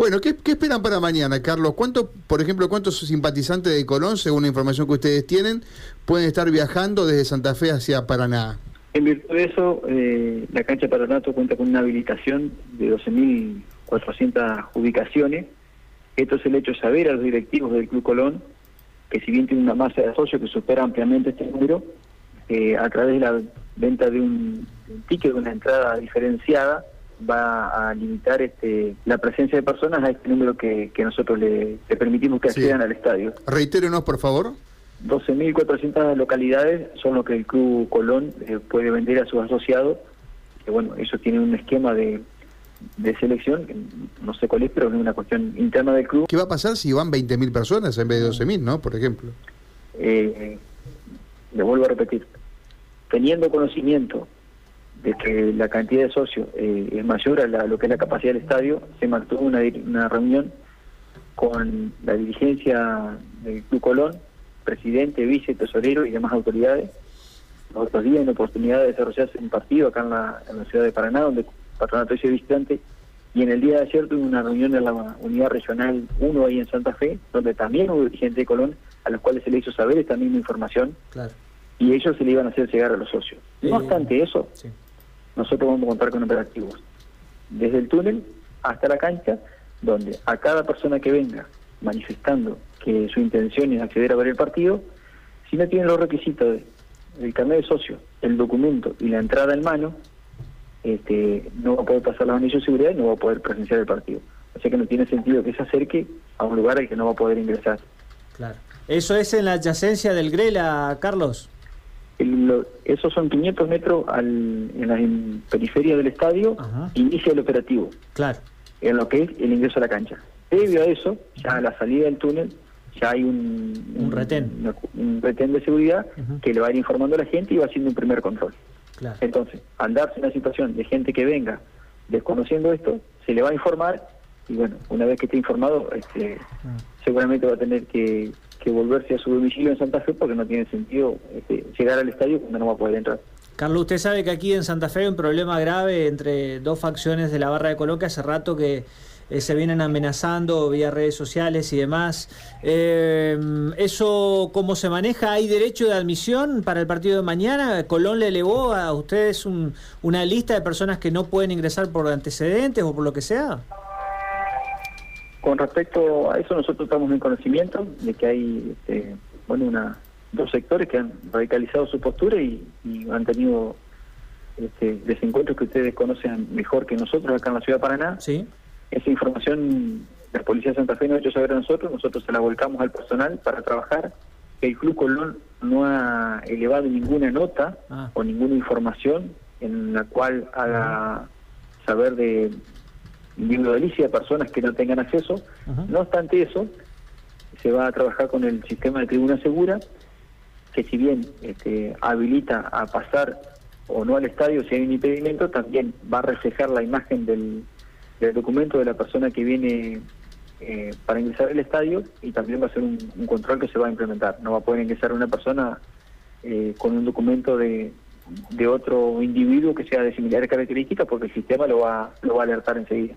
Bueno, ¿qué, esperan para mañana, Carlos? ¿Cuánto, por ejemplo, cuántos simpatizantes de Colón, según la información que ustedes tienen, pueden estar viajando desde Santa Fe hacia Paraná? En virtud de eso, eh, la cancha Paranato cuenta con una habilitación de 12.400 ubicaciones. Esto le ha hecho saber a los directivos del Club Colón, que si bien tiene una masa de socios que supera ampliamente este número, eh, a través de la venta de un, ticket, de una entrada diferenciada, va a limitar este, la presencia de personas a este número que, nosotros le, permitimos que accedan al estadio. Reitérenos, por favor. 12.400 localidades son lo que el Club Colón eh, puede vender a sus asociados. Que bueno, eso tiene un esquema de, de selección, no sé cuál es, pero es una cuestión interna del club. ¿Qué va a pasar si van 20.000 personas en vez de 12.000, no? Por ejemplo. Eh, le vuelvo a repetir, teniendo conocimiento de que la cantidad de socios eh, es mayor a lo que es la capacidad del estadio, se mantuvo una, una reunión con la dirigencia del Club Colón, presidente, vice, tesorero y demás autoridades. Los otros días, en la oportunidad de desarrollarse un partido acá en la, en la ciudad de Paraná, donde Patronato es visitante, y en el día de ayer tuve una reunión en la unidad regional 1 ahí en Santa Fe, donde también hubo dirigentes de Colón, a los cuales se le hizo saber esta misma información, y ellos se le iban a hacer llegar a los socios. No obstante eso, nosotros vamos a contar con operativos, desde el túnel hasta la cancha, donde a cada persona que venga manifestando que su intención es acceder a ver el partido, si no tiene los requisitos del carnet de socio, el documento y la entrada en mano, este, no va a poder pasar los anillos de seguridad y no va a poder presenciar el partido. O sea que no tiene sentido que se acerque a un lugar al que no va a poder ingresar. Claro. ¿Eso es en la adyacencia del Grela, Carlos? Esos son 500 metros al, en la periferia del estadio, inicia el operativo. Claro. En lo que es el ingreso a la cancha. Previo a eso, ya a la salida del túnel, ya hay un, un retén. Un, retén de seguridad que le va a ir informando a la gente y va haciendo un primer control. Entonces, andarse en una situación de gente que venga desconociendo esto, se le va a informar y bueno, una vez que esté informado, este, seguramente va a tener que, volverse a su domicilio en Santa Fe porque no tiene sentido este, llegar al estadio cuando no va a poder entrar. Carlos, usted sabe que aquí en Santa Fe hay un problema grave entre dos facciones de la barra de Colombia hace rato que eh, se vienen amenazando vía redes sociales y demás. Eh, ¿Eso cómo se maneja? ¿Hay derecho de admisión para el partido de mañana? ¿Colón le elevó a ustedes una lista de personas que no pueden ingresar por antecedentes o por lo que sea? Con respecto a eso, nosotros estamos en conocimiento de que hay este, bueno, una, dos sectores que han radicalizado su postura y, han tenido este, desencuentros que ustedes conocen mejor que nosotros acá en la ciudad de Paraná. Sí. Esa información la Policía de Santa Fe no ha hecho saber a nosotros, nosotros se la volcamos al personal para trabajar. El Club Colón no ha elevado ninguna nota ah. o ninguna información en la cual haga saber de individualicia de personas que no tengan acceso. No obstante eso, se va a trabajar con el sistema de tribuna segura, que si bien este, habilita a pasar o no al estadio si hay un impedimento, también va a reflejar la imagen del, del documento de la persona que viene eh, para ingresar al estadio y también va a ser un, control que se va a implementar. No va a poder ingresar una persona eh, con un documento de, de otro individuo que sea de similares características porque el sistema lo va, lo va a alertar enseguida.